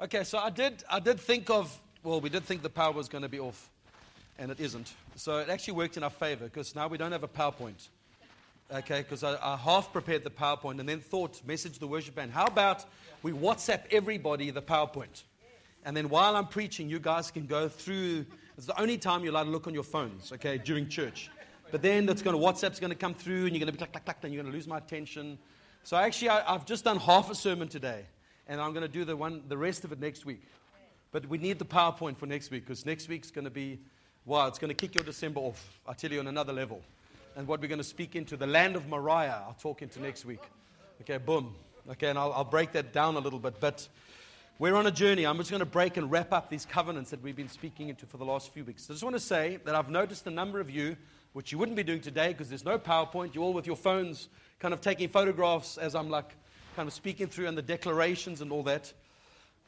Okay, so I did, I did think of, well, we did think the power was going to be off, and it isn't. So it actually worked in our favor because now we don't have a PowerPoint. Okay, because I, I half prepared the PowerPoint and then thought, message the worship band, how about we WhatsApp everybody the PowerPoint? And then while I'm preaching, you guys can go through. It's the only time you're allowed to look on your phones, okay, during church. But then it's going to, WhatsApp's going to come through and you're going to be clack, clack, clack, and you're going to lose my attention. So actually, I, I've just done half a sermon today and I'm going to do the, one, the rest of it next week. But we need the PowerPoint for next week because next week's going to be, wow, it's going to kick your December off. I tell you, on another level. And what we're going to speak into, the land of Moriah, I'll talk into next week. Okay, boom. Okay, and I'll, I'll break that down a little bit. But we're on a journey. I'm just going to break and wrap up these covenants that we've been speaking into for the last few weeks. I just want to say that I've noticed a number of you, which you wouldn't be doing today because there's no PowerPoint. You're all with your phones, kind of taking photographs as I'm like kind of speaking through and the declarations and all that.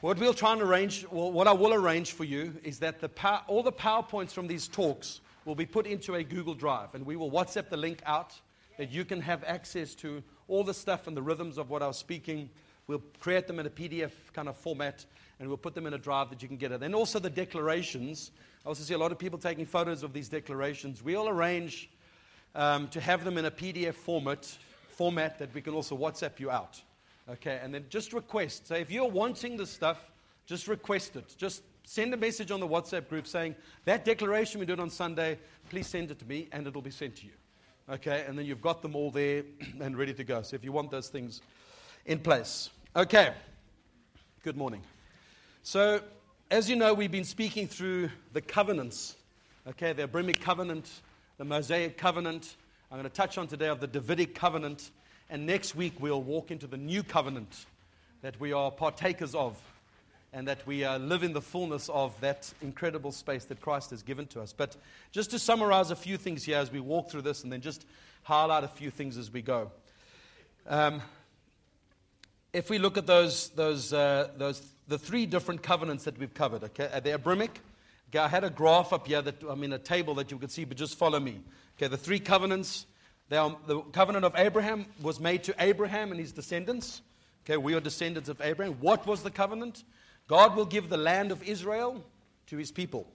What we'll try and arrange, well, what I will arrange for you is that the power, all the PowerPoints from these talks will be put into a Google Drive, and we will WhatsApp the link out that you can have access to all the stuff and the rhythms of what I was speaking. We'll create them in a PDF kind of format, and we'll put them in a drive that you can get it. And also the declarations. I also see a lot of people taking photos of these declarations. We'll arrange um, to have them in a PDF format, format that we can also WhatsApp you out. Okay, and then just request. So if you're wanting the stuff, just request it. Just send a message on the WhatsApp group saying, that declaration we did on Sunday, please send it to me, and it'll be sent to you. Okay, and then you've got them all there and ready to go. So if you want those things in place. Okay, good morning. So, as you know, we've been speaking through the covenants. Okay, the Abrahamic covenant, the Mosaic covenant. I'm going to touch on today of the Davidic covenant. And next week, we'll walk into the new covenant that we are partakers of and that we uh, live in the fullness of that incredible space that Christ has given to us. But just to summarize a few things here as we walk through this and then just highlight a few things as we go. Um, if we look at those, those, uh, those, the three different covenants that we've covered, okay, uh, the Abrahamic, okay, I had a graph up here that, I mean, a table that you could see, but just follow me. Okay, the three covenants, are, the covenant of Abraham was made to Abraham and his descendants. Okay, we are descendants of Abraham. What was the covenant? God will give the land of Israel to his people,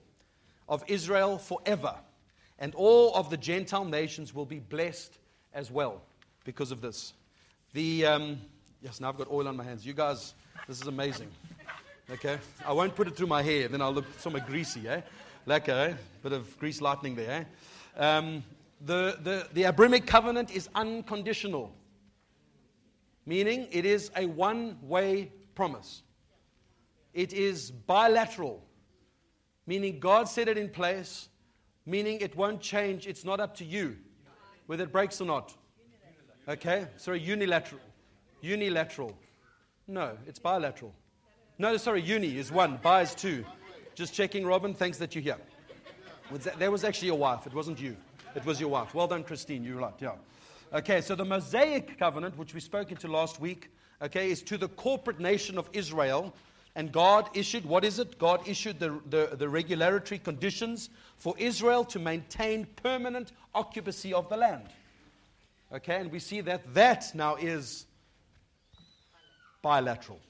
of Israel forever. And all of the Gentile nations will be blessed as well because of this. The, um, yes, now I've got oil on my hands. You guys, this is amazing. Okay? I won't put it through my hair, then I'll look somewhat greasy, eh? Like a eh? bit of grease lightning there, eh? Um, the, the, the Abrahamic covenant is unconditional, meaning it is a one way promise. It is bilateral, meaning God set it in place, meaning it won't change. It's not up to you whether it breaks or not. Okay? Sorry, unilateral. Unilateral. No, it's bilateral. No, sorry, uni is one, bi is two. Just checking, Robin. Thanks that you're here. That was actually your wife, it wasn't you. It was your wife. Well done, Christine. You're right. Yeah. Okay, so the Mosaic covenant, which we spoke into last week, okay, is to the corporate nation of Israel. And God issued, what is it? God issued the, the, the regulatory conditions for Israel to maintain permanent occupancy of the land. Okay, and we see that that now is bilateral.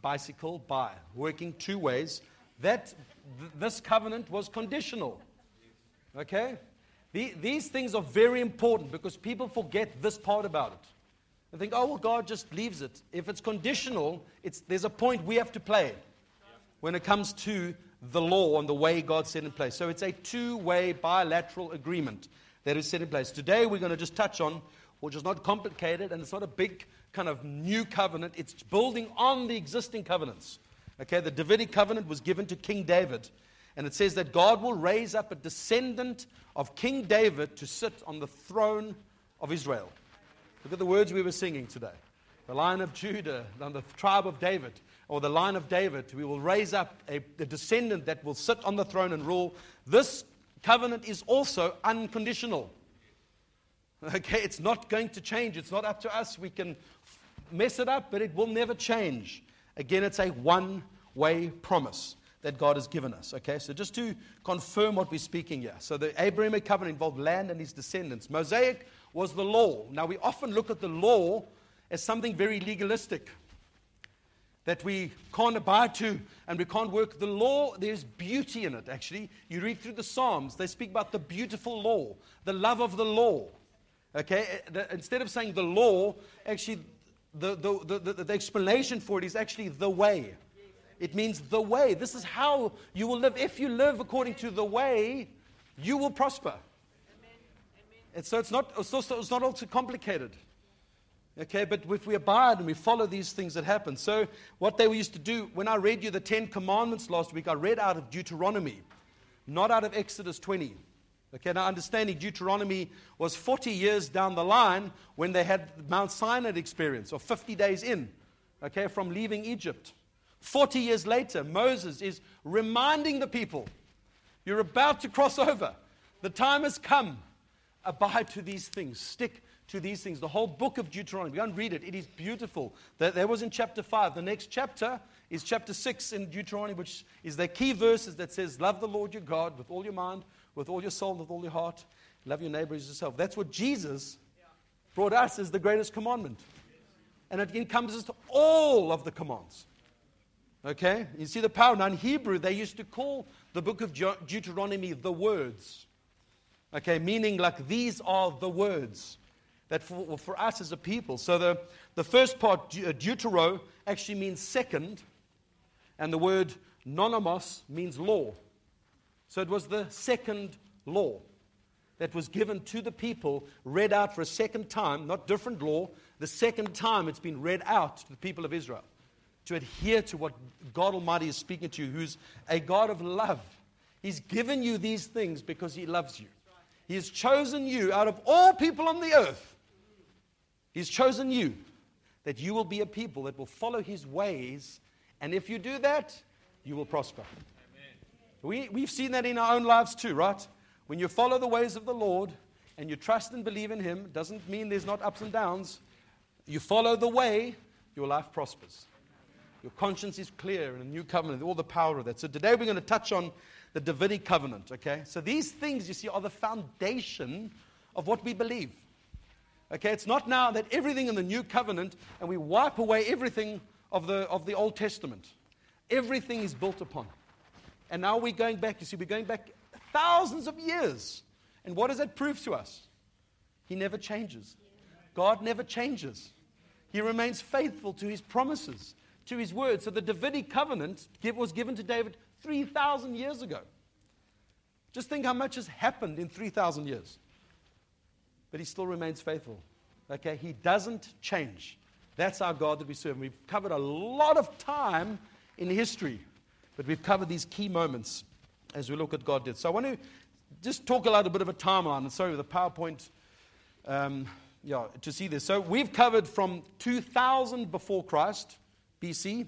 Bicycle, bi, working two ways. That th- this covenant was conditional. Okay? The, these things are very important because people forget this part about it. They think, oh, well, God just leaves it. If it's conditional, it's, there's a point we have to play when it comes to the law and the way God set in place. So it's a two way bilateral agreement that is set in place. Today, we're going to just touch on, which is not complicated and it's not a big kind of new covenant, it's building on the existing covenants. Okay, the Davidic covenant was given to King David. And it says that God will raise up a descendant of King David to sit on the throne of Israel. Look at the words we were singing today. The line of Judah, the tribe of David, or the line of David, we will raise up a, a descendant that will sit on the throne and rule. This covenant is also unconditional. Okay, it's not going to change. It's not up to us. We can mess it up, but it will never change. Again, it's a one way promise that God has given us. Okay, so just to confirm what we're speaking here. So the Abrahamic covenant involved land and his descendants. Mosaic was the law. Now we often look at the law as something very legalistic. that we can't abide to and we can't work. The law, there's beauty in it, actually. You read through the Psalms, they speak about the beautiful law, the love of the law. Okay? Instead of saying the law, actually, the, the, the, the, explanation for it is actually the way. It means the way. This is how you will live. If you live according to the way, you will prosper. And so it's not, it's, it's not all too complicated. Okay, but if we abide and we follow these things that happen. So, what they used to do, when I read you the Ten Commandments last week, I read out of Deuteronomy, not out of Exodus 20. Okay, now understanding Deuteronomy was 40 years down the line when they had Mount Sinai experience, or 50 days in, okay, from leaving Egypt. 40 years later, Moses is reminding the people, You're about to cross over. The time has come. Abide to these things. Stick to these things. The whole book of Deuteronomy. Go and read it. It is beautiful. That, that was in chapter 5. The next chapter is chapter 6 in Deuteronomy, which is the key verses that says, Love the Lord your God with all your mind, with all your soul, with all your heart. Love your neighbor as yourself. That's what Jesus brought us as the greatest commandment. And it encompasses all of the commands. Okay? You see the power. Now, in Hebrew, they used to call the book of Deuteronomy the words. Okay? Meaning, like, these are the words that for, for us as a people. So, the, the first part, uh, deutero, actually means second. And the word nomos means law. So it was the second law that was given to the people, read out for a second time, not different law, the second time it's been read out to the people of Israel to adhere to what God Almighty is speaking to you, who's a God of love. He's given you these things because He loves you. He has chosen you out of all people on the earth. He's chosen you that you will be a people that will follow His ways. And if you do that, you will prosper. We, we've seen that in our own lives too, right? When you follow the ways of the Lord and you trust and believe in Him, doesn't mean there's not ups and downs. You follow the way, your life prospers. Your conscience is clear in a new covenant, all the power of that. So today we're going to touch on the Davidic covenant, okay? So these things, you see, are the foundation of what we believe. Okay, it's not now that everything in the new covenant and we wipe away everything of the, of the Old Testament. Everything is built upon. And now we're going back, you see, we're going back thousands of years. And what does that prove to us? He never changes. God never changes. He remains faithful to his promises, to his word. So the Davidic covenant was given to David 3,000 years ago. Just think how much has happened in 3,000 years. But he still remains faithful. Okay? He doesn't change. That's our God that we serve. We've covered a lot of time in history but we've covered these key moments as we look at God did. So I want to just talk a little bit of a timeline. And sorry, the PowerPoint, um, yeah, to see this. So we've covered from 2000 before Christ, BC,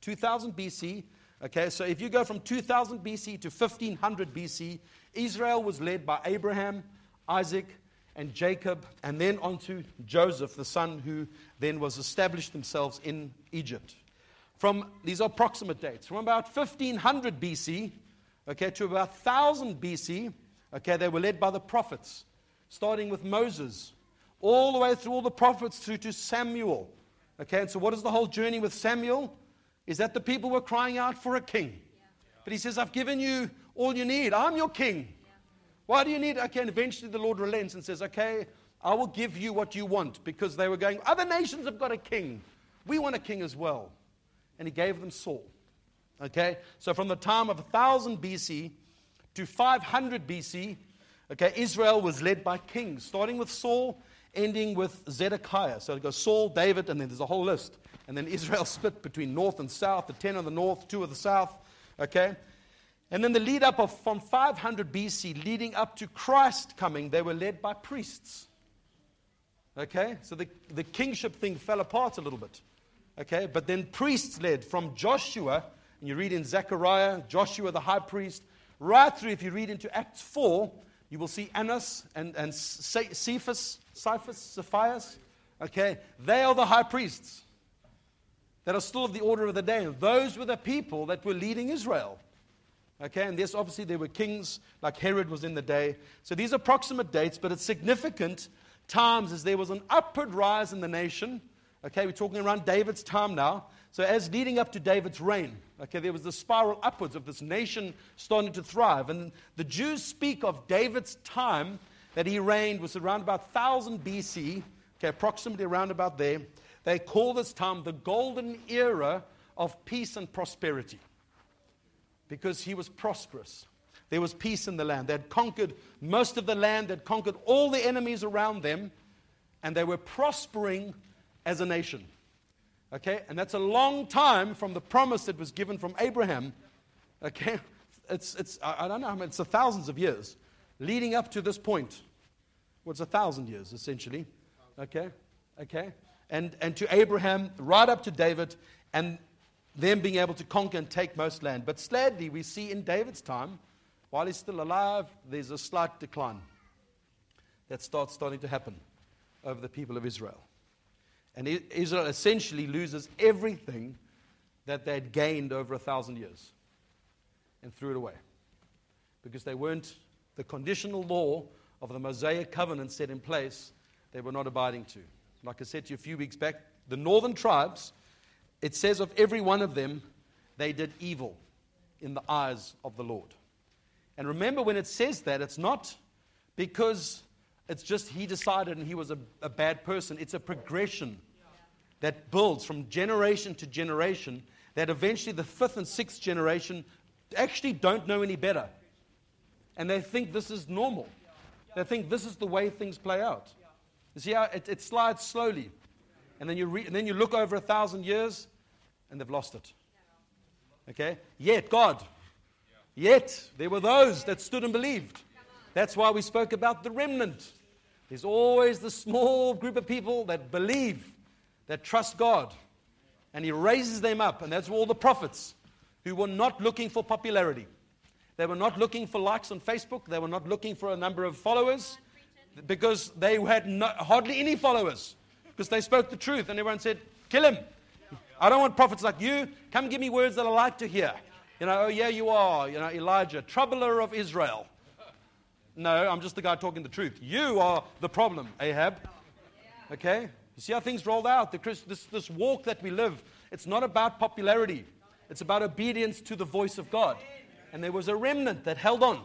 2000 BC. Okay, so if you go from 2000 BC to 1500 BC, Israel was led by Abraham, Isaac, and Jacob, and then on to Joseph, the son who then was established themselves in Egypt from these are approximate dates from about 1500 BC, okay, to about 1000 BC. Okay, they were led by the prophets, starting with Moses, all the way through all the prophets through to Samuel. Okay, and so what is the whole journey with Samuel? Is that the people were crying out for a king. But he says, I've given you all you need. I'm your king. Why do you need? Okay, and eventually the Lord relents and says, Okay, I will give you what you want because they were going, Other nations have got a king. We want a king as well and he gave them Saul. Okay? So from the time of 1000 BC to 500 BC, okay, Israel was led by kings, starting with Saul, ending with Zedekiah. So it goes Saul, David, and then there's a whole list. And then Israel split between north and south, the 10 of the north, 2 of the south. Okay? And then the lead up of from 500 BC, leading up to Christ coming, they were led by priests. Okay? So the, the kingship thing fell apart a little bit. Okay, but then priests led from Joshua, and you read in Zechariah, Joshua the high priest, right through, if you read into Acts 4, you will see Annas and, and Cephas, Cephas, Cephias. Okay, they are the high priests that are still of the order of the day. Those were the people that were leading Israel. Okay, and yes, obviously there were kings like Herod was in the day. So these are approximate dates, but it's significant times as there was an upward rise in the nation Okay, we're talking around David's time now. So, as leading up to David's reign, okay, there was the spiral upwards of this nation starting to thrive. And the Jews speak of David's time that he reigned was around about 1000 BC, okay, approximately around about there. They call this time the golden era of peace and prosperity because he was prosperous. There was peace in the land. They had conquered most of the land, they had conquered all the enemies around them, and they were prospering as a nation. Okay? And that's a long time from the promise that was given from Abraham. Okay? It's, it's I don't know, I mean, it's a thousands of years leading up to this point. Well, it's a thousand years, essentially. Okay? Okay? And, and to Abraham, right up to David, and them being able to conquer and take most land. But sadly, we see in David's time, while he's still alive, there's a slight decline that starts starting to happen over the people of Israel. And Israel essentially loses everything that they'd gained over a thousand years and threw it away because they weren't the conditional law of the Mosaic covenant set in place, they were not abiding to. Like I said to you a few weeks back, the northern tribes, it says of every one of them, they did evil in the eyes of the Lord. And remember, when it says that, it's not because it's just he decided and he was a, a bad person. It's a progression that builds from generation to generation that eventually the fifth and sixth generation actually don't know any better. And they think this is normal. They think this is the way things play out. You see how it, it slides slowly. And then, you re, and then you look over a thousand years and they've lost it. Okay? Yet, God, yet there were those that stood and believed. That's why we spoke about the remnant. There's always the small group of people that believe that trust God. And He raises them up. And that's all the prophets who were not looking for popularity. They were not looking for likes on Facebook. They were not looking for a number of followers because they had no, hardly any followers because they spoke the truth. And everyone said, Kill him. I don't want prophets like you. Come give me words that I like to hear. You know, oh, yeah, you are, you know, Elijah, troubler of Israel. No, I'm just the guy talking the truth. You are the problem, Ahab. Okay? You see how things rolled out? The, this, this walk that we live, it's not about popularity, it's about obedience to the voice of God. And there was a remnant that held on,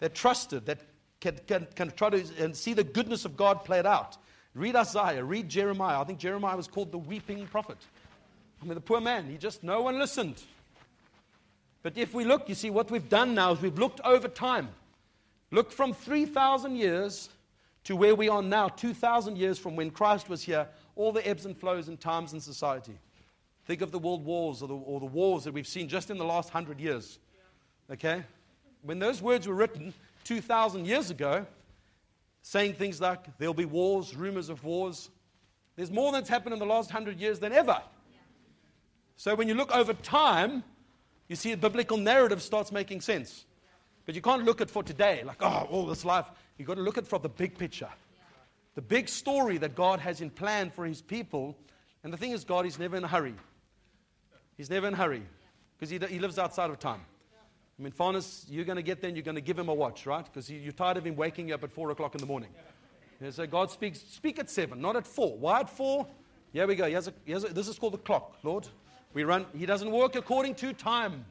that trusted, that can, can, can try to and see the goodness of God played out. Read Isaiah, read Jeremiah. I think Jeremiah was called the weeping prophet. I mean, the poor man, he just, no one listened. But if we look, you see, what we've done now is we've looked over time. Look from 3,000 years to where we are now, 2,000 years from when Christ was here, all the ebbs and flows and times in society. Think of the world wars or the, or the wars that we've seen just in the last hundred years. Okay? When those words were written 2,000 years ago, saying things like, there'll be wars, rumors of wars, there's more that's happened in the last hundred years than ever. So when you look over time, you see the biblical narrative starts making sense. But you can't look at for today, like, oh, all this life. You've got to look at from the big picture. The big story that God has in plan for his people. And the thing is, God is never in a hurry. He's never in a hurry because he, he lives outside of time. I mean, fairness, you're going to get there and you're going to give him a watch, right? Because you're tired of him waking you up at 4 o'clock in the morning. Yeah, so God speaks, speak at 7, not at 4. Why at 4? Here we go. He a, he a, this is called the clock, Lord. We run, he doesn't work according to time.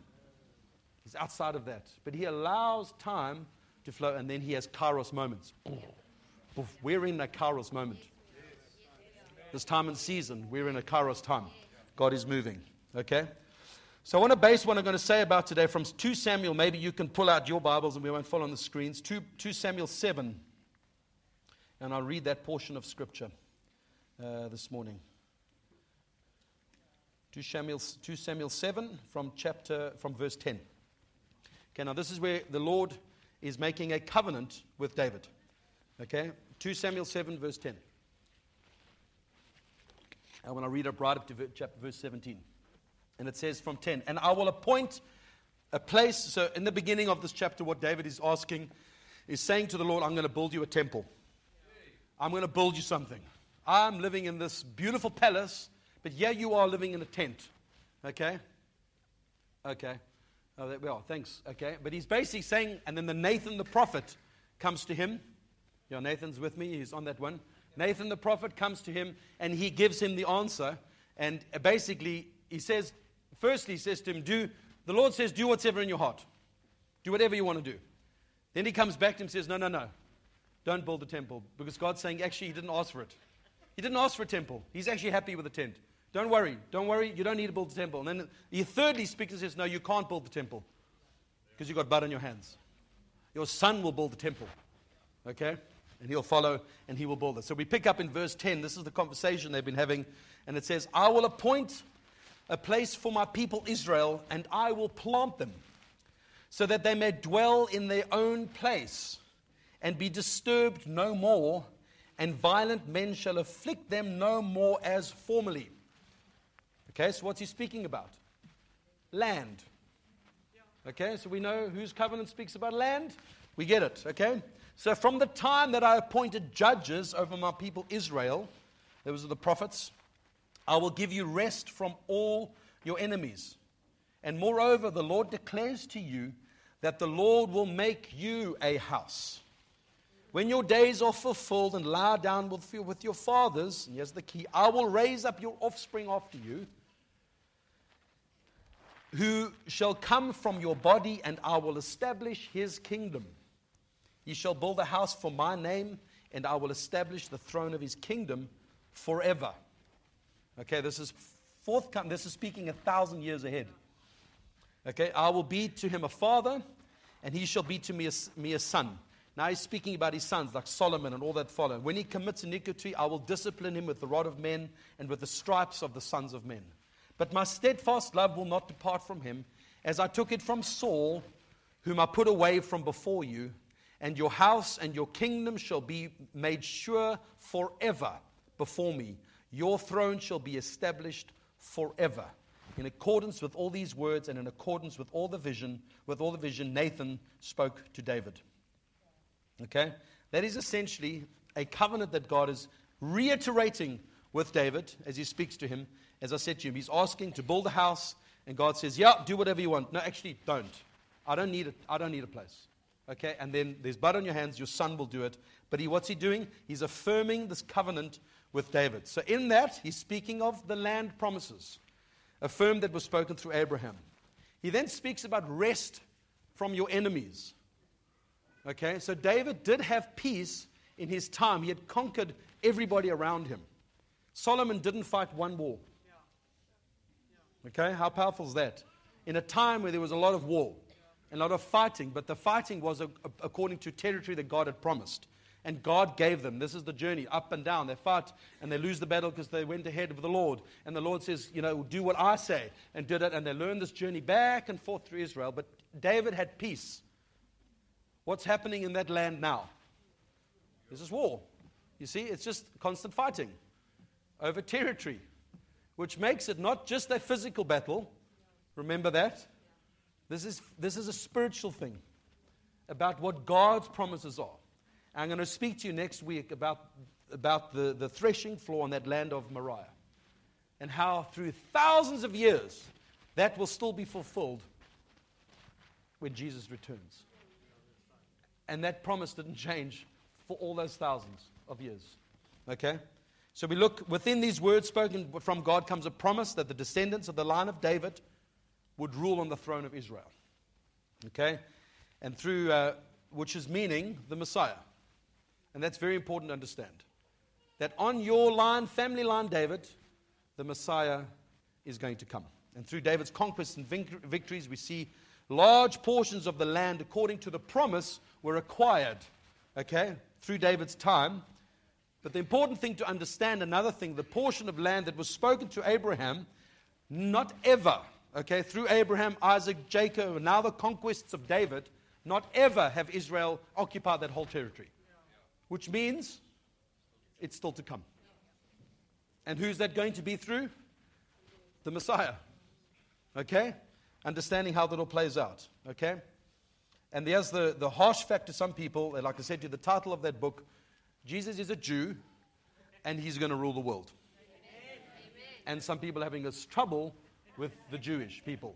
He's outside of that. But he allows time to flow, and then he has kairos moments. We're in a kairos moment. This time and season, we're in a kairos time. God is moving. Okay? So I want to base what I'm going to say about today from 2 Samuel. Maybe you can pull out your Bibles and we won't follow on the screens. 2, 2 Samuel 7. And I'll read that portion of Scripture uh, this morning. 2 Samuel, 2 Samuel 7 from chapter from verse 10. Okay, now this is where the Lord is making a covenant with David. Okay? 2 Samuel 7, verse 10. I want to read up right up to chapter verse 17. And it says from 10, and I will appoint a place. So, in the beginning of this chapter, what David is asking is saying to the Lord, I'm going to build you a temple. I'm going to build you something. I'm living in this beautiful palace, but yeah, you are living in a tent. Okay? Okay. Oh, well, thanks. Okay. But he's basically saying, and then the Nathan the prophet comes to him. Yeah, Nathan's with me. He's on that one. Nathan the prophet comes to him and he gives him the answer. And uh, basically, he says, firstly, he says to him, do, the Lord says, do whatever in your heart. Do whatever you want to do. Then he comes back to him and says, no, no, no. Don't build the temple. Because God's saying, actually, he didn't ask for it. He didn't ask for a temple. He's actually happy with a tent. Don't worry. Don't worry. You don't need to build the temple. And then he thirdly speaks and says, no, you can't build the temple. Because you've got blood on your hands. Your son will build the temple. Okay? And he'll follow and he will build it. So we pick up in verse 10. This is the conversation they've been having. And it says, I will appoint a place for my people Israel, and I will plant them, so that they may dwell in their own place and be disturbed no more, and violent men shall afflict them no more as formerly. Okay, so what's he speaking about? Land. Okay, so we know whose covenant speaks about land. We get it, okay? So from the time that I appointed judges over my people Israel, those are the prophets, I will give you rest from all your enemies. And moreover, the Lord declares to you that the Lord will make you a house. When your days are fulfilled and lie down with, your fathers, and here's the key I will raise up your offspring after you, who shall come from your body, and I will establish his kingdom. He shall build a house for my name, and I will establish the throne of his kingdom forever. Okay, this is forthcoming. This is speaking a thousand years ahead. Okay, I will be to him a father, and he shall be to me a, me a son. Now he's speaking about his sons, like Solomon and all that follow. When he commits iniquity, I will discipline him with the rod of men and with the stripes of the sons of men. But my steadfast love will not depart from him, as I took it from Saul, whom I put away from before you and your house and your kingdom shall be made sure forever before me. Your throne shall be established forever. In accordance with all these words and in accordance with all the vision, with all the vision Nathan spoke to David. Okay? That is essentially a covenant that God is reiterating with David as he speaks to him. As I said to him, he's asking to build a house, and God says, Yeah, do whatever you want. No, actually, don't. I don't need it. I don't need a place. Okay, and then there's blood on your hands, your son will do it. But he, what's he doing? He's affirming this covenant with David. So in that, he's speaking of the land promises, affirmed that was spoken through Abraham. He then speaks about rest from your enemies. Okay, so David did have peace in his time. He had conquered everybody around him. Solomon didn't fight one war. Okay, how powerful is that? In a time where there was a lot of war a lot of fighting, but the fighting was according to territory that God had promised. And God gave them. This is the journey up and down. They fight and they lose the battle because they went ahead of the Lord. And the Lord says, you know, do what I say, and did it. And they learned this journey back and forth through Israel. But David had peace. What's happening in that land now? This is war. You see, it's just constant fighting over territory, which makes it not just a physical battle. Remember that? This is, this is a spiritual thing about what God's promises are. I'm going to speak to you next week about, about the, the threshing floor in that land of Moriah and how through thousands of years that will still be fulfilled when Jesus returns. And that promise didn't change for all those thousands of years. Okay? So we look within these words spoken from God comes a promise that the descendants of the line of David would rule on the throne of Israel. Okay? And through, uh, which is meaning the Messiah. And that's very important to understand. That on your line, family line, David, the Messiah is going to come. And through David's conquests and victories, we see large portions of the land, according to the promise, were acquired, okay, through David's time. But the important thing to understand, another thing, the portion of land that was spoken to Abraham, not ever okay, through Abraham, Isaac, Jacob, and now the conquests of David, not ever have Israel occupied that whole territory. Which means it's still to come. And who's that going to be through? The Messiah. Okay? Understanding how that all plays out. Okay? And there's the, the harsh fact to some people, like I said to you, the title of that book Jesus is a Jew and he's going to rule the world. And some people are having this trouble with the Jewish people.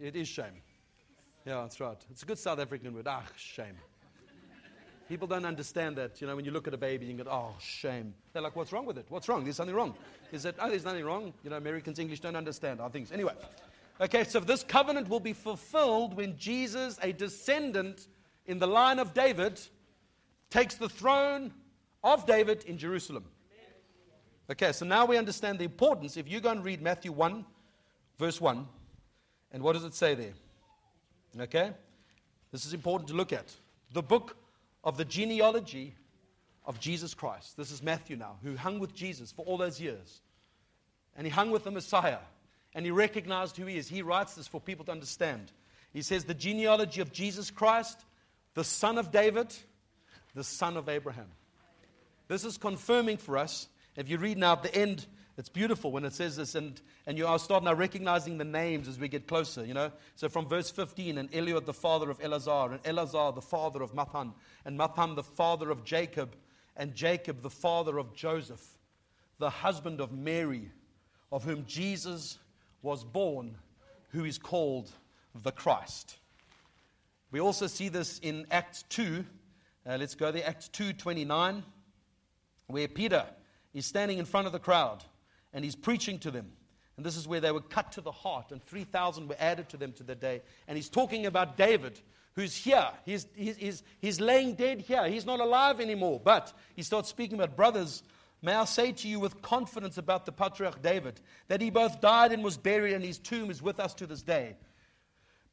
It is shame. Yeah, that's right. It's a good South African word. Ah, shame. People don't understand that. You know, when you look at a baby, you go, oh, shame. They're like, what's wrong with it? What's wrong? There's something wrong. Is that, oh, there's nothing wrong. You know, Americans, English don't understand our things. Anyway. Okay, so this covenant will be fulfilled when Jesus, a descendant in the line of David, takes the throne of David in Jerusalem. Okay, so now we understand the importance. If you go and read Matthew 1, verse 1, and what does it say there? Okay? This is important to look at. The book of the genealogy of Jesus Christ. This is Matthew now, who hung with Jesus for all those years. And he hung with the Messiah. And he recognized who he is. He writes this for people to understand. He says, The genealogy of Jesus Christ, the son of David, the son of Abraham. This is confirming for us. If you read now at the end, it's beautiful when it says this, and, and you are starting now recognizing the names as we get closer, you know. So from verse 15, and Eliud, the father of Eleazar, and Eleazar, the father of Matthan, and Matthan the father of Jacob, and Jacob, the father of Joseph, the husband of Mary, of whom Jesus was born, who is called the Christ. We also see this in Acts 2. Uh, let's go there, Acts 2.29, where Peter is standing in front of the crowd and he's preaching to them. And this is where they were cut to the heart, and 3,000 were added to them to the day. And he's talking about David, who's here. He's, he's, he's, he's laying dead here. He's not alive anymore. But he starts speaking about brothers. May I say to you with confidence about the patriarch David that he both died and was buried, and his tomb is with us to this day.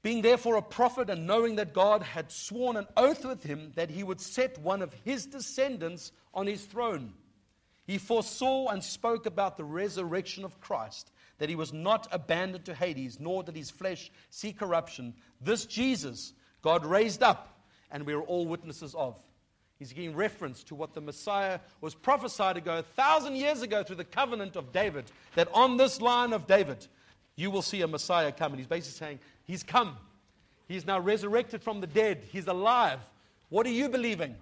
Being therefore a prophet, and knowing that God had sworn an oath with him that he would set one of his descendants on his throne. He foresaw and spoke about the resurrection of Christ, that he was not abandoned to Hades, nor did his flesh see corruption. This Jesus God raised up, and we are all witnesses of. He's giving reference to what the Messiah was prophesied ago, a thousand years ago, through the covenant of David, that on this line of David, you will see a Messiah come. And he's basically saying, He's come. He's now resurrected from the dead. He's alive. What are you believing?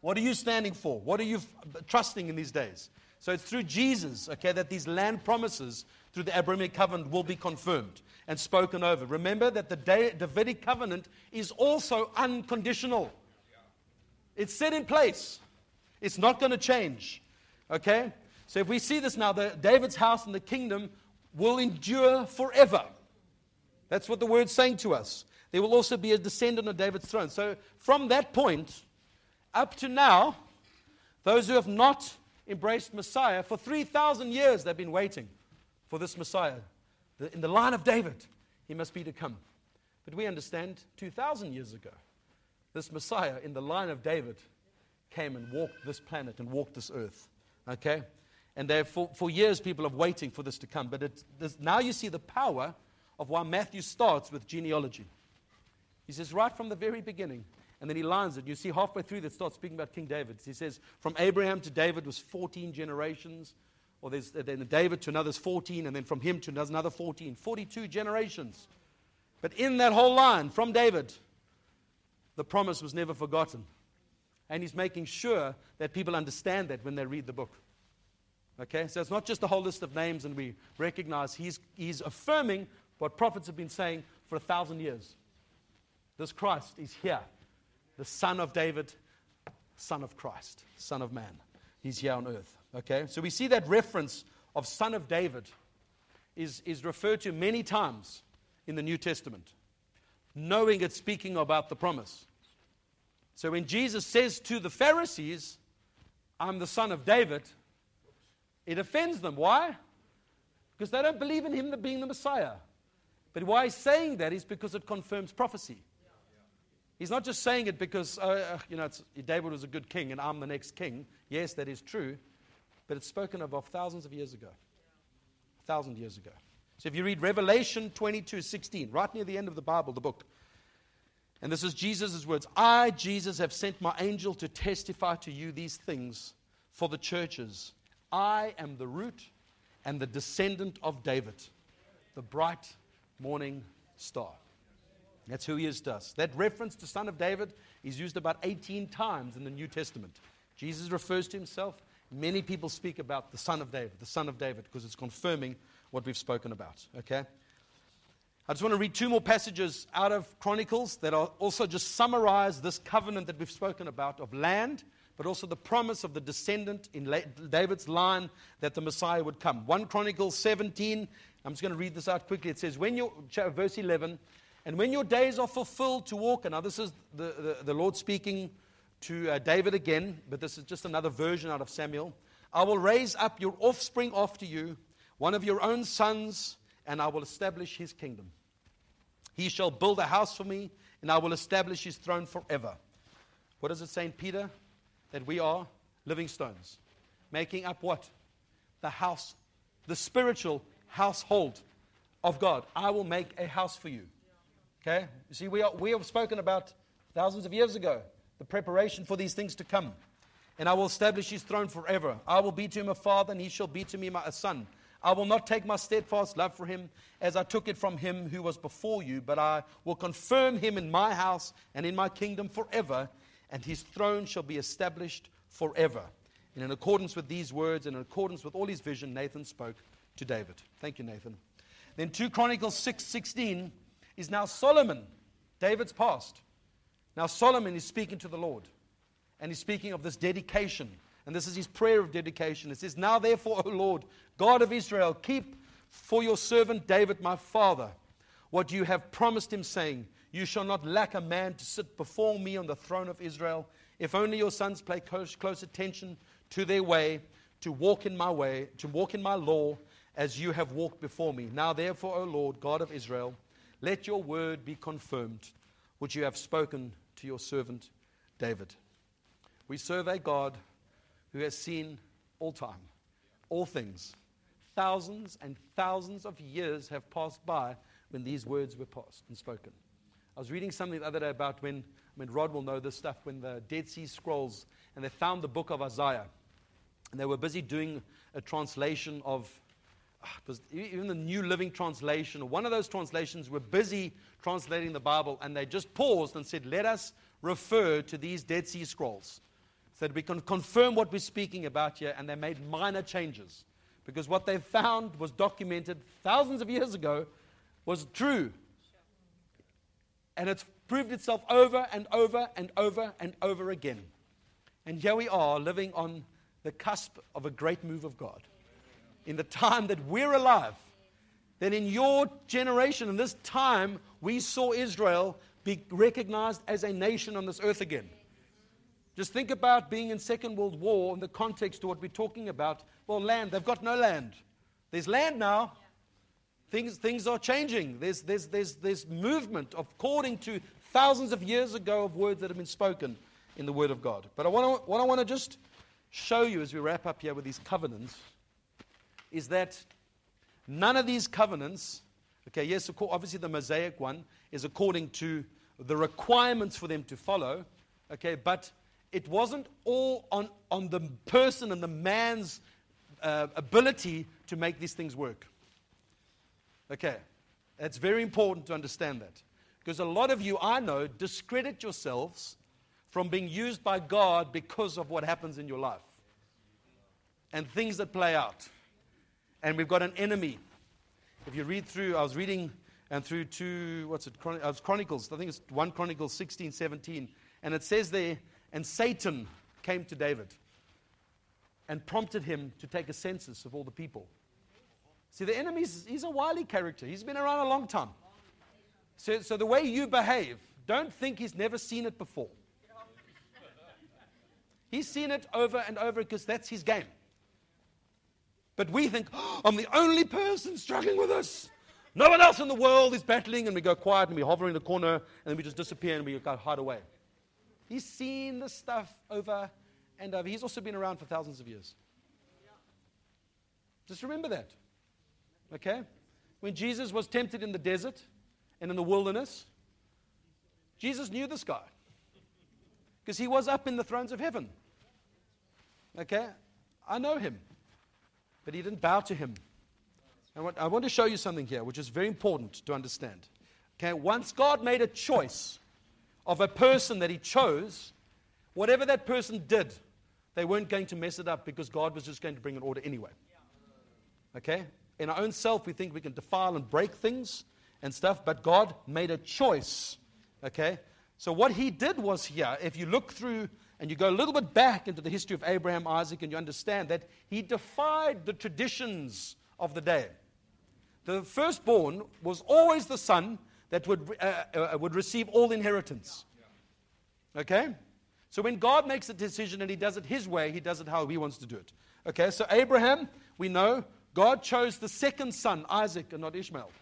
What are you standing for? What are you f- trusting in these days? So it's through Jesus, okay, that these land promises through the Abrahamic covenant will be confirmed and spoken over. Remember that the Davidic covenant is also unconditional. It's set in place. It's not going to change. Okay? So if we see this now, the David's house and the kingdom will endure forever. That's what the word's saying to us. There will also be a descendant of David's throne. So from that point, up to now, those who have not embraced Messiah, for 3,000 years they've been waiting for this Messiah. In the line of David, he must be to come. But we understand 2,000 years ago, this Messiah in the line of David came and walked this planet and walked this earth. Okay? And there, for, years, people are waiting for this to come. But it, now you see the power of why Matthew starts with genealogy. He says, right from the very beginning, and then he lines it. You see halfway through that starts speaking about King David. He says, from Abraham to David was 14 generations. Or there's then David to another's 14, and then from him to another 14. 42 generations. But in that whole line, from David, the promise was never forgotten. And he's making sure that people understand that when they read the book. Okay? So it's not just a whole list of names and we recognize he's, he's affirming what prophets have been saying for a thousand years. This Christ is here the son of David, son of Christ, son of man. He's here on earth. Okay? So we see that reference of son of David is, is referred to many times in the New Testament, knowing it's speaking about the promise. So when Jesus says to the Pharisees, I'm the son of David, it offends them. Why? Because they don't believe in him being the Messiah. But why he's saying that is because it confirms prophecy. He's not just saying it because, uh, you know, David was a good king and I'm the next king. Yes, that is true. But it's spoken of, of thousands of years ago. A thousand years ago. So if you read Revelation 22 16, right near the end of the Bible, the book, and this is Jesus' words I, Jesus, have sent my angel to testify to you these things for the churches. I am the root and the descendant of David, the bright morning star. That's who he is to us. That reference to Son of David is used about 18 times in the New Testament. Jesus refers to himself. Many people speak about the Son of David, the Son of David, because it's confirming what we've spoken about. Okay? I just want to read two more passages out of Chronicles that are also just summarize this covenant that we've spoken about of land, but also the promise of the descendant in David's line that the Messiah would come. 1 Chronicles 17, I'm just going to read this out quickly. It says, when your, verse 11, and when your days are fulfilled to walk, and now this is the, the, the Lord speaking to uh, David again, but this is just another version out of Samuel. I will raise up your offspring after you, one of your own sons, and I will establish his kingdom. He shall build a house for me, and I will establish his throne forever. What does it say in Peter? That we are living stones, making up what? The house, the spiritual household of God. I will make a house for you. Okay? You see, we, are, we have spoken about thousands of years ago the preparation for these things to come. And I will establish his throne forever. I will be to him a father, and he shall be to me a son. I will not take my steadfast love for him as I took it from him who was before you, but I will confirm him in my house and in my kingdom forever, and his throne shall be established forever. And in accordance with these words and in accordance with all his vision, Nathan spoke to David. Thank you, Nathan. Then 2 Chronicles 6 16 is now Solomon, David's past. Now Solomon is speaking to the Lord, and he's speaking of this dedication and this is his prayer of dedication. It says, Now therefore, O Lord, God of Israel, keep for your servant David, my father, what you have promised him, saying, You shall not lack a man to sit before me on the throne of Israel. If only your sons pay close, close attention to their way, to walk in my way, to walk in my law, as you have walked before me. Now therefore, O Lord, God of Israel, let your word be confirmed, which you have spoken to your servant David. We serve a God who has seen all time, all things. Thousands and thousands of years have passed by when these words were passed and spoken. I was reading something the other day about when, I mean, Rod will know this stuff, when the Dead Sea Scrolls, and they found the book of Isaiah. And they were busy doing a translation of, ah, even the New Living Translation, one of those translations were busy translating the Bible, and they just paused and said, Let us refer to these Dead Sea Scrolls so that we can confirm what we're speaking about here, and they made minor changes. Because what they found was documented thousands of years ago was true. And it's proved itself over and over and over and over again. And here we are living on the cusp of a great move of God. In the time that we're alive, that in your generation, in this time, we saw Israel be recognized as a nation on this earth again. Just think about being in Second World War in the context to what we're talking about. Well, land, they've got no land. There's land now. Things, things are changing. There's, there's, there's, there's movement according to thousands of years ago of words that have been spoken in the Word of God. But I wanna, what I want to just show you as we wrap up here with these covenants is that none of these covenants, okay, yes, obviously the Mosaic one is according to the requirements for them to follow, okay, but it wasn't all on, on the person and the man's uh, ability to make these things work. Okay, it's very important to understand that. Because a lot of you, I know, discredit yourselves from being used by God because of what happens in your life and things that play out. And we've got an enemy. If you read through, I was reading and through two, what's it, Chron- uh, Chronicles, I think it's 1 Chronicles 16, 17, and it says there and Satan came to David and prompted him to take a census of all the people. See, the enemy, he's a wily character. He's been around a long time. So, so the way you behave, don't think he's never seen it before. He's seen it over and over because that's his game. But we think, oh, I'm the only person struggling with this. No one else in the world is battling, and we go quiet and we hover in the corner, and then we just disappear and we go hide away. He's seen this stuff over and over. He's also been around for thousands of years. Just remember that. Okay? When Jesus was tempted in the desert and in the wilderness, Jesus knew this guy because he was up in the thrones of heaven. Okay? I know him, but he didn't bow to him. I want, I want to show you something here, which is very important to understand. Okay? Once God made a choice of a person that he chose, whatever that person did, they weren't going to mess it up because God was just going to bring an order anyway. Okay? In our own self, we think we can defile and break things, and stuff, but God made a choice. Okay? So, what he did was here, if you look through and you go a little bit back into the history of Abraham, Isaac, and you understand that he defied the traditions of the day. The firstborn was always the son that would, uh, uh, would receive all inheritance. Okay? So when God makes a decision and he does it his way, he does it how he wants to do it. Okay, so Abraham, we know God chose the second son, Isaac, and not Ishmael.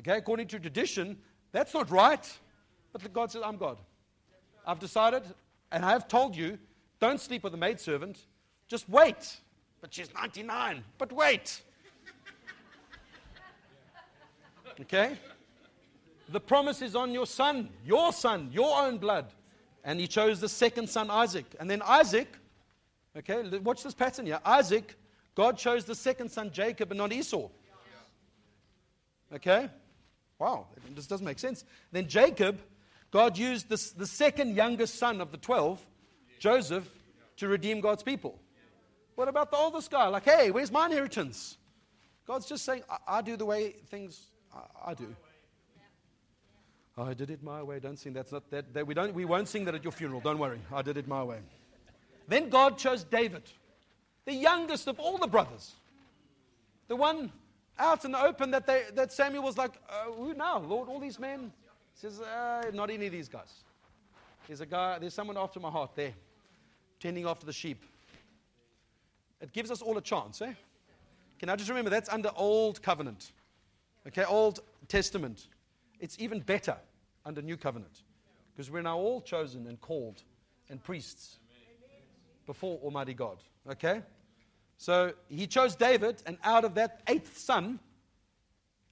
Okay, according to tradition, that's not right. But God says, I'm God. I've decided, and I have told you, don't sleep with a maidservant. Just wait. But she's 99. But wait. Okay? The promise is on your son, your son, your own blood. And he chose the second son, Isaac. And then Isaac, okay, watch this pattern here. Isaac, God chose the second son, Jacob, and not Esau. Okay? Wow, this doesn't make sense. Then Jacob, God used the second youngest son of the 12, Joseph, to redeem God's people. What about the oldest guy? Like, hey, where's my inheritance? God's just saying, I, I do the way things I, I do. Oh, I did it my way. Don't sing. That's not that, that. we, don't, we won't sing that at your funeral. Don't worry. I did it my way. Then God chose David, the youngest of all the brothers. The one out in the open that, they, that Samuel was like, uh, who now, Lord? All these men? He says, uh, not any of these guys. There's a guy, there's someone after my heart there, tending after the sheep. It gives us all a chance, eh? Can I just remember that's under Old Covenant, okay, Old Testament. It's even better under New Covenant because we're now all chosen and called and priests before Almighty God, okay? So he chose David, and out of that eighth son,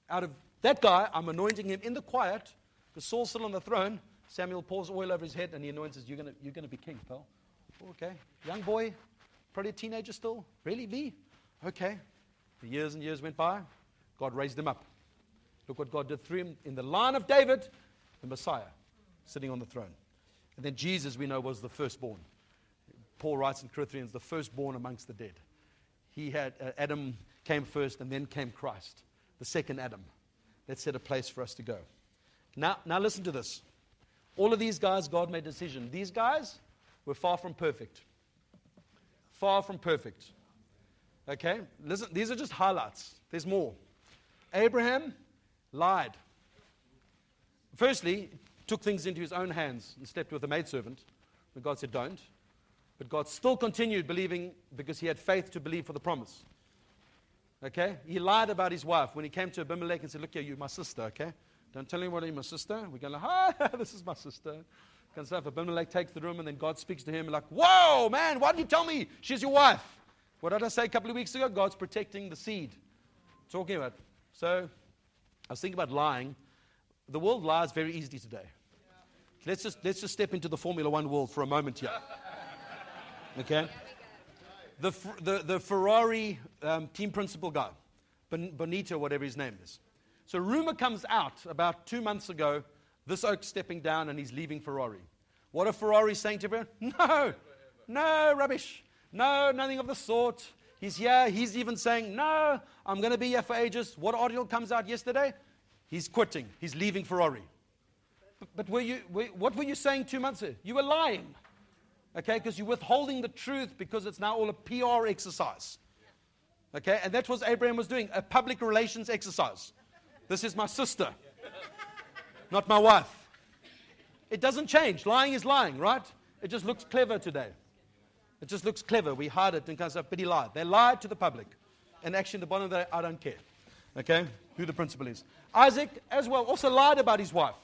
out of that guy, I'm anointing him in the quiet because Saul's still on the throne. Samuel pours oil over his head and he anoints us. You're going you're gonna be king, pal. Okay. Young boy, probably a teenager still. Really? Me? Okay. The years and years went by. God raised him up. Look what God did through him in the line of David, the Messiah, sitting on the throne. And then Jesus, we know, was the firstborn. Paul writes in Corinthians, the firstborn amongst the dead. He had, uh, Adam came first, and then came Christ, the second Adam. That set a place for us to go. Now, now listen to this. All of these guys, God made a decision. These guys were far from perfect. Far from perfect. Okay? Listen, these are just highlights. There's more. Abraham lied. Firstly, took things into his own hands and slept with a maidservant when God said don't. But God still continued believing because he had faith to believe for the promise. Okay? He lied about his wife when he came to Abimelech and said, Look here, you're my sister, okay? Don't tell anyone you're my sister. We're going to, ah, this is my sister. And stuff. Abimelech takes the room and then God speaks to him like, Whoa, man, why did you tell me she's your wife? What did I say a couple of weeks ago? God's protecting the seed. Talking about. So I was thinking about lying. The world lies very easily today. Let's just, let's just step into the Formula One world for a moment here. Okay? The, the, the Ferrari um, team principal guy, Bonito, whatever his name is. So, rumor comes out about two months ago this oak stepping down and he's leaving Ferrari. What are Ferrari saying to everyone? No, no, rubbish. No, nothing of the sort. He's here. He's even saying, No, I'm going to be here for ages. What article comes out yesterday? He's quitting. He's leaving Ferrari. But, but were you, were, what were you saying two months ago? You were lying. Okay, because you're withholding the truth because it's now all a PR exercise. Okay, and that's what Abraham was doing a public relations exercise. This is my sister, not my wife. It doesn't change. Lying is lying, right? It just looks clever today. It just looks clever. We hide it and kind of but he lied. They lied to the public. And actually, in the bottom of that, I don't care. Okay? Who the principal is. Isaac, as well, also lied about his wife.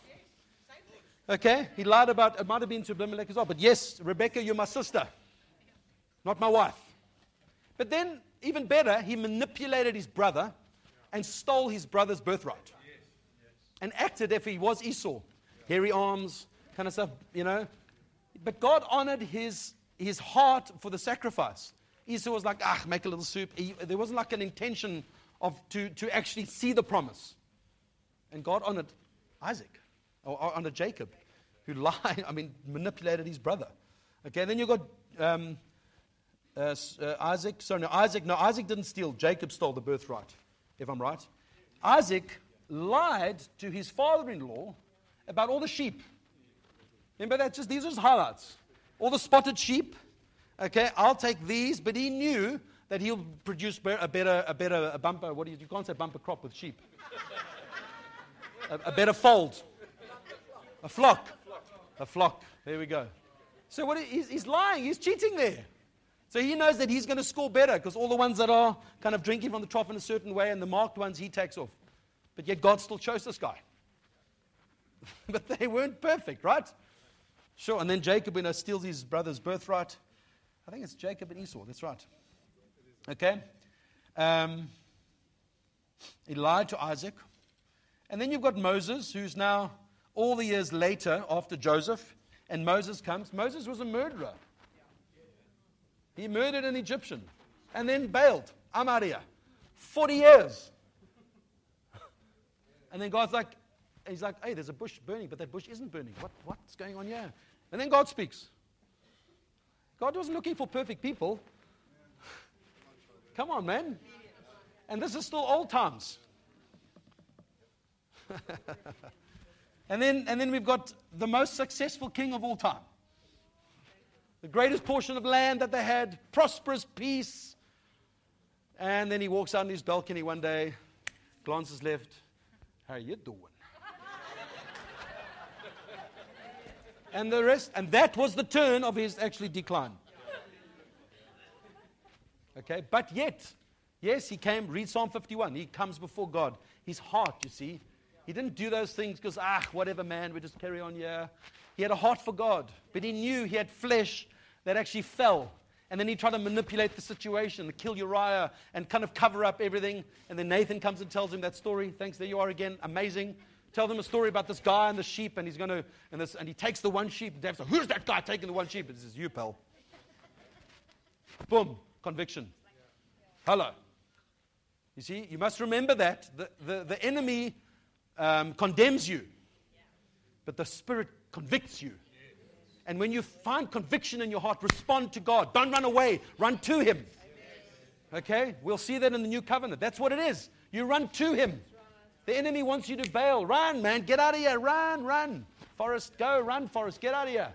Okay? He lied about, it might have been to Abimelech as well. But yes, Rebecca, you're my sister, not my wife. But then, even better, he manipulated his brother and stole his brother's birthright. And acted if he was Esau. Hairy arms, kind of stuff, you know. But God honored his, his heart for the sacrifice. Esau was like, ah, make a little soup. He, there wasn't like an intention of to, to actually see the promise. And God honored Isaac, or, or honored Jacob who lied, I mean, manipulated his brother. Okay, then you've got um, uh, uh, Isaac. Sorry, no, Isaac. No, Isaac didn't steal. Jacob stole the birthright, if I'm right. Isaac lied to his father in law about all the sheep. Remember that? Just these are just highlights. All the spotted sheep. Okay, I'll take these, but he knew that he'll produce a better, a better a bumper. What do you, you can't say bumper crop with sheep. a, a better fold. A flock. A flock. There we go. So what he's, he's lying. He's cheating there. So he knows that he's going to score better because all the ones that are kind of drinking from the trough in a certain way and the marked ones he takes off. But yet God still chose this guy. but they weren't perfect, right? Sure. And then Jacob, you know, steals his brother's birthright. I think it's Jacob and Esau. That's right. Okay. Um, he lied to Isaac. And then you've got Moses, who's now all the years later after Joseph, and Moses comes. Moses was a murderer. He murdered an Egyptian and then bailed. I'm out here. 40 years. And then God's like, he's like, hey, there's a bush burning, but that bush isn't burning. What, what's going on here? And then God speaks. God wasn't looking for perfect people. Come on, man. And this is still old times. and, then, and then we've got the most successful king of all time the greatest portion of land that they had, prosperous peace. And then he walks out on his balcony one day, glances left. How you doing? and the rest, and that was the turn of his actually decline. Okay, but yet, yes, he came, read Psalm 51. He comes before God. His heart, you see, he didn't do those things because, ah, whatever, man, we just carry on here. He had a heart for God, but he knew he had flesh that actually fell. And then he tried to manipulate the situation, to kill Uriah, and kind of cover up everything. And then Nathan comes and tells him that story. Thanks, there you are again. Amazing. Tell them a story about this guy and the sheep, and he's going to, and, this, and he takes the one sheep. Dave says, Who's that guy taking the one sheep? This is you, pal. Boom, conviction. Hello. You see, you must remember that. The, the, the enemy um, condemns you, but the Spirit convicts you. And when you find conviction in your heart, respond to God. Don't run away, run to Him. Okay? We'll see that in the new covenant. That's what it is. You run to Him. The enemy wants you to bail. Run, man. Get out of here. Run, run. Forrest, go. Run, Forrest. Get out of here.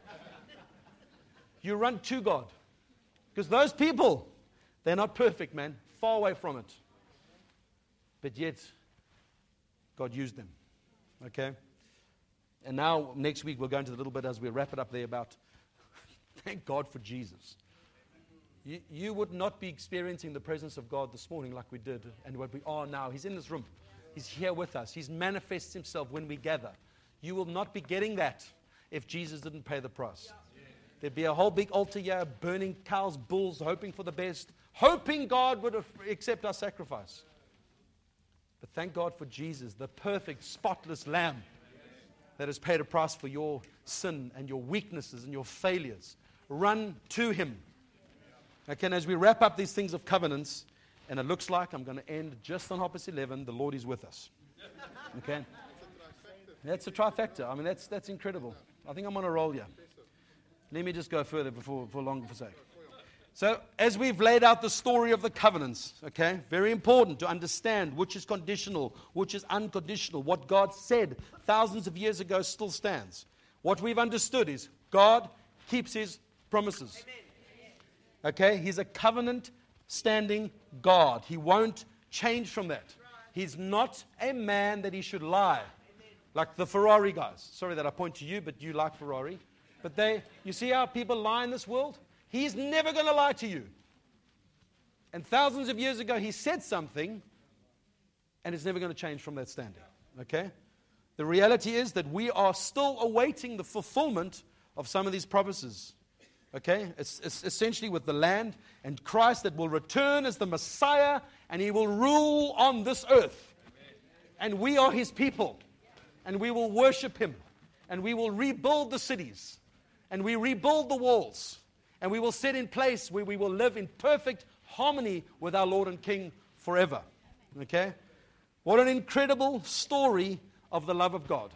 You run to God. Because those people, they're not perfect, man. Far away from it. But yet, God used them. Okay? And now, next week, we'll go into a little bit as we wrap it up there about thank God for Jesus. You, you would not be experiencing the presence of God this morning like we did and what we are now. He's in this room, He's here with us. He's manifests Himself when we gather. You will not be getting that if Jesus didn't pay the price. There'd be a whole big altar here, burning cows, bulls, hoping for the best, hoping God would accept our sacrifice. But thank God for Jesus, the perfect, spotless lamb that has paid a price for your sin and your weaknesses and your failures. Run to Him. Okay, and as we wrap up these things of covenants, and it looks like I'm going to end just on Hoppus 11, the Lord is with us. Okay? That's a trifecta. I mean, that's, that's incredible. I think I'm on a roll here. Let me just go further before, for long forsake. So, as we've laid out the story of the covenants, okay, very important to understand which is conditional, which is unconditional. What God said thousands of years ago still stands. What we've understood is God keeps his promises. Okay, he's a covenant standing God. He won't change from that. He's not a man that he should lie. Like the Ferrari guys. Sorry that I point to you, but you like Ferrari. But they, you see how people lie in this world? He's never going to lie to you. And thousands of years ago, he said something, and it's never going to change from that standing. Okay? The reality is that we are still awaiting the fulfillment of some of these promises. Okay? It's, it's, essentially with the land and Christ that will return as the Messiah and he will rule on this earth. And we are his people. And we will worship him. And we will rebuild the cities. And we rebuild the walls and we will sit in place where we will live in perfect harmony with our Lord and King forever. Okay? What an incredible story of the love of God.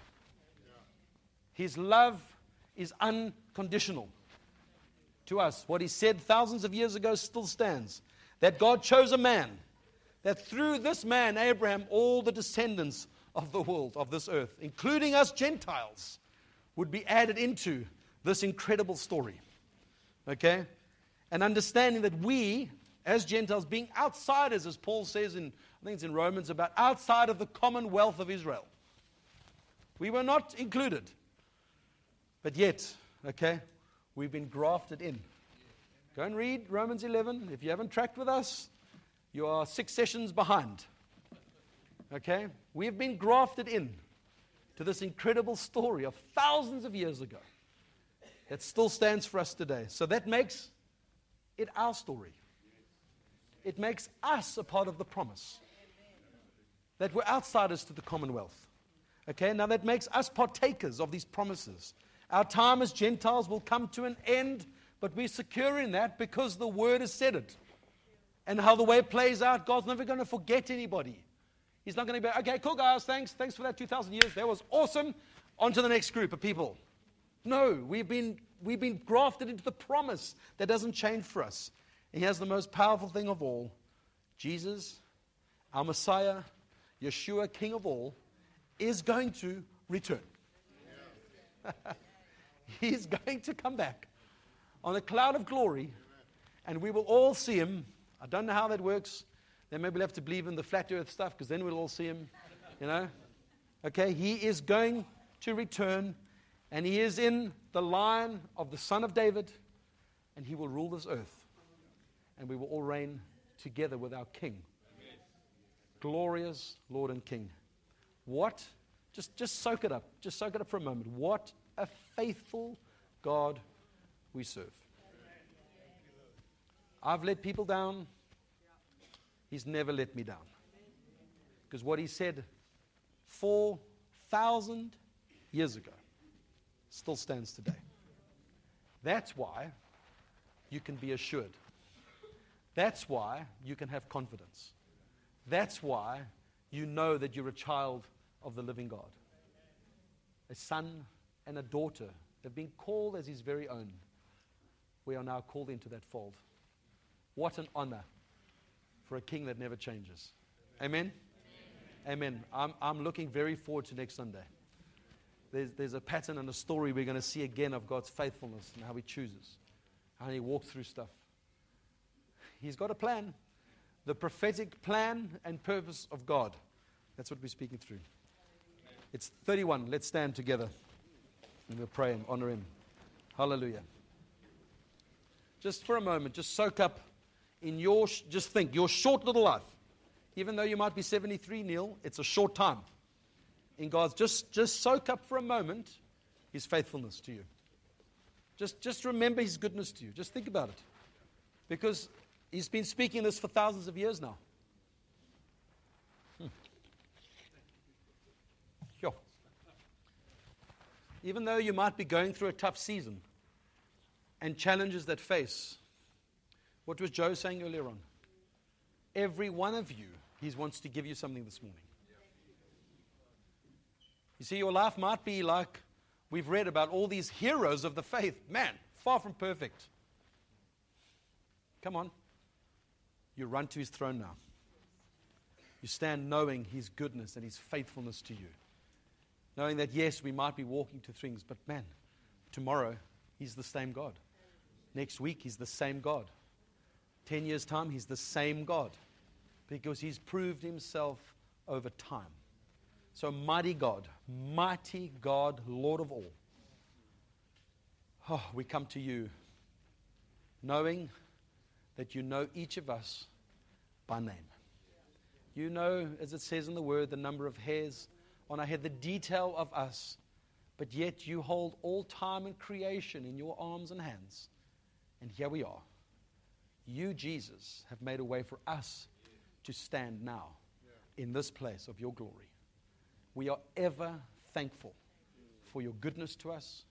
His love is unconditional to us. What he said thousands of years ago still stands that God chose a man, that through this man, Abraham, all the descendants of the world, of this earth, including us Gentiles, would be added into this incredible story. Okay? And understanding that we, as Gentiles, being outsiders, as Paul says in, I think it's in Romans, about outside of the commonwealth of Israel. We were not included. But yet, okay, we've been grafted in. Go and read Romans 11. If you haven't tracked with us, you are six sessions behind. Okay? We have been grafted in to this incredible story of thousands of years ago that still stands for us today. So that makes it our story. It makes us a part of the promise that we're outsiders to the commonwealth. Okay, now that makes us partakers of these promises. Our time as Gentiles will come to an end, but we're secure in that because the word has said it. And how the way plays out, God's never going to forget anybody. He's not going to be, okay, cool, guys, thanks. Thanks for that 2,000 years. That was awesome. On to the next group of people. No, we've been, we've been grafted into the promise that doesn't change for us. He has the most powerful thing of all Jesus, our Messiah, Yeshua, King of all, is going to return. He's going to come back on a cloud of glory, and we will all see him. I don't know how that works. Then maybe we'll have to believe in the flat earth stuff because then we'll all see him. You know? Okay, he is going to return, and he is in the line of the Son of David, and he will rule this earth. And we will all reign together with our King. Glorious Lord and King. What? Just, just soak it up. Just soak it up for a moment. What a faithful God we serve. I've let people down. He's never let me down. Because what he said 4,000 years ago still stands today. That's why you can be assured. That's why you can have confidence. That's why you know that you're a child of the living God. A son and a daughter have been called as his very own. We are now called into that fold. What an honor for a king that never changes. Amen? Amen. Amen. I'm, I'm looking very forward to next Sunday. There's, there's a pattern and a story we're going to see again of God's faithfulness and how He chooses, how He walks through stuff. He's got a plan, the prophetic plan and purpose of God. That's what we're speaking through. It's 31. Let's stand together and we'll pray and honor Him. Hallelujah. Just for a moment, just soak up in your, just think, your short little life, even though you might be 73, Neil, it's a short time. In God's, just, just soak up for a moment His faithfulness to you. Just, just remember His goodness to you. Just think about it. Because He's been speaking this for thousands of years now. Hmm. Sure. Even though you might be going through a tough season and challenges that face, what was Joe saying earlier on? Every one of you, he wants to give you something this morning. You see, your life might be like we've read about all these heroes of the faith. Man, far from perfect. Come on. You run to his throne now. You stand knowing his goodness and his faithfulness to you. Knowing that, yes, we might be walking to things, but man, tomorrow, he's the same God. Next week, he's the same God. 10 years' time, he's the same God because he's proved himself over time. So, mighty God, mighty God, Lord of all. Oh, we come to you knowing that you know each of us by name. You know, as it says in the word, the number of hairs on our head, the detail of us, but yet you hold all time and creation in your arms and hands. And here we are you, Jesus, have made a way for us to stand now in this place of your glory. We are ever thankful for your goodness to us,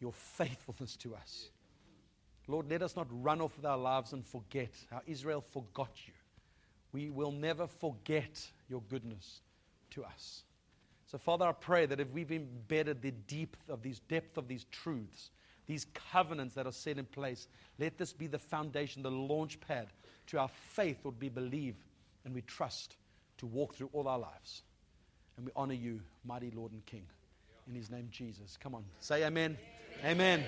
your faithfulness to us. Lord, let us not run off with our lives and forget how Israel forgot you. We will never forget your goodness to us. So, Father, I pray that if we've embedded the depth of these depth of these truths, these covenants that are set in place. Let this be the foundation, the launch pad to our faith, would be believe and we trust to walk through all our lives. And we honor you, mighty Lord and King. In his name, Jesus. Come on. Say amen. Amen. amen.